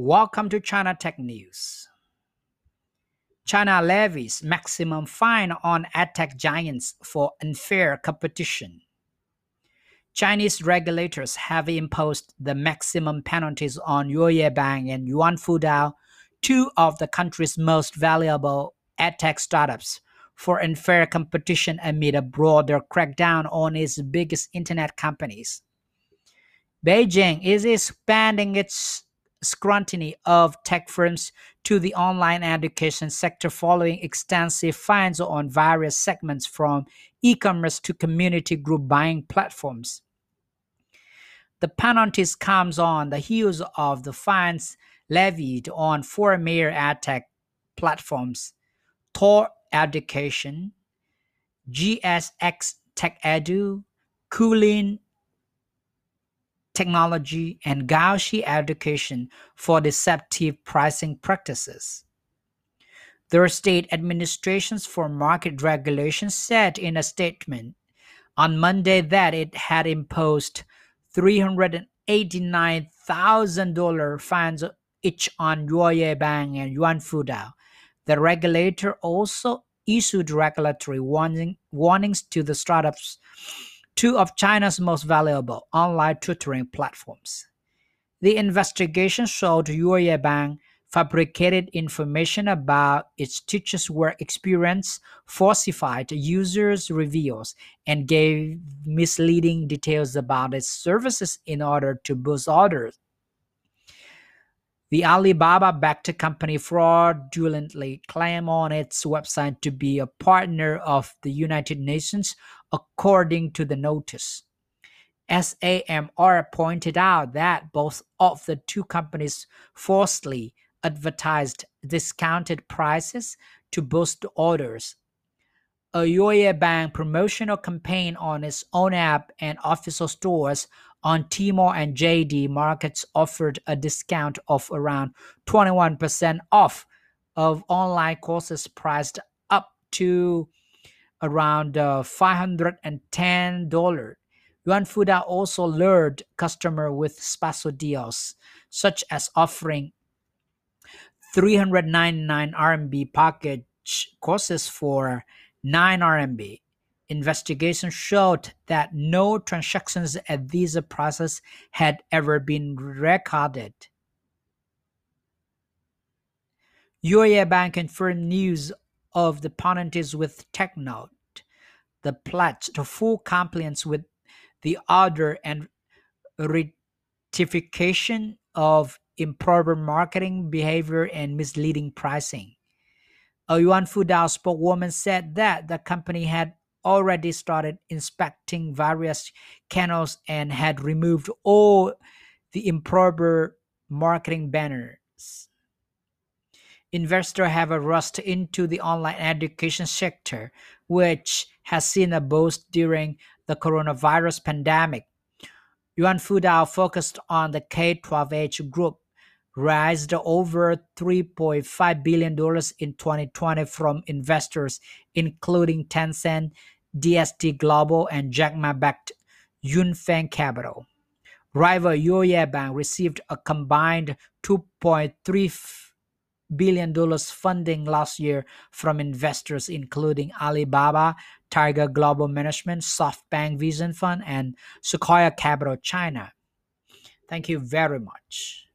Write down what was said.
Welcome to China Tech News. China levies maximum fine on edtech giants for unfair competition. Chinese regulators have imposed the maximum penalties on Zuoyebang and Yuan Fudao, two of the country's most valuable edtech startups, for unfair competition amid a broader crackdown on its biggest internet companies. Beijing is expanding its scrutiny of tech firms to the online education sector following extensive fines on various segments from e-commerce to community group buying platforms. The penalties comes on the heels of the fines levied on four major edtech platforms: TAL Education, GSX Tech Edu, Koolearn Technology, and Gaoxi Education for deceptive pricing practices. The state administrations for market regulation said in a statement on Monday that it had imposed $389,000 fines each on Zuoyebang and Yuan Fudao. The regulator also issued regulatory warning, warnings to the startups, two of China's most valuable online tutoring platforms. The investigation showed Zuoyebang fabricated information about its teachers' work experience, falsified users' reviews, and gave misleading details about its services in order to boost orders. The Alibaba backed company fraudulently claimed on its website to be a partner of the United Nations, according to the notice. SAMR pointed out that both of the two companies falsely advertised discounted prices to boost orders. A Zuoyebang promotional campaign on its own app and official stores on Tmall and JD Markets offered a discount of around 21% off of online courses priced up to around uh, $510. Yuan Fudao also lured customer with special deals, such as offering 399 RMB package courses for 9 RMB. Investigation showed that no transactions at these prices had ever been recorded. Zuoyebang confirmed news of the penalties with TechNode, the pledge to full compliance with the order and rectification of improper marketing behavior and misleading pricing. A Yuan Fudao spokeswoman said that the company had already started inspecting various channels and had removed all the improper marketing banners. Investors have rushed into the online education sector, which has seen a boost during the coronavirus pandemic. Yuan Fudao focused on the K-12 age group raised over $3.5 billion in 2020 from investors, including Tencent, DST Global, and Jack Ma backed Yunfeng Capital. Rival Zuoyebang received a combined $2.3 billion funding last year from investors including Alibaba, Tiger Global Management, SoftBank Vision Fund, and Sequoia Capital China. Thank you very much.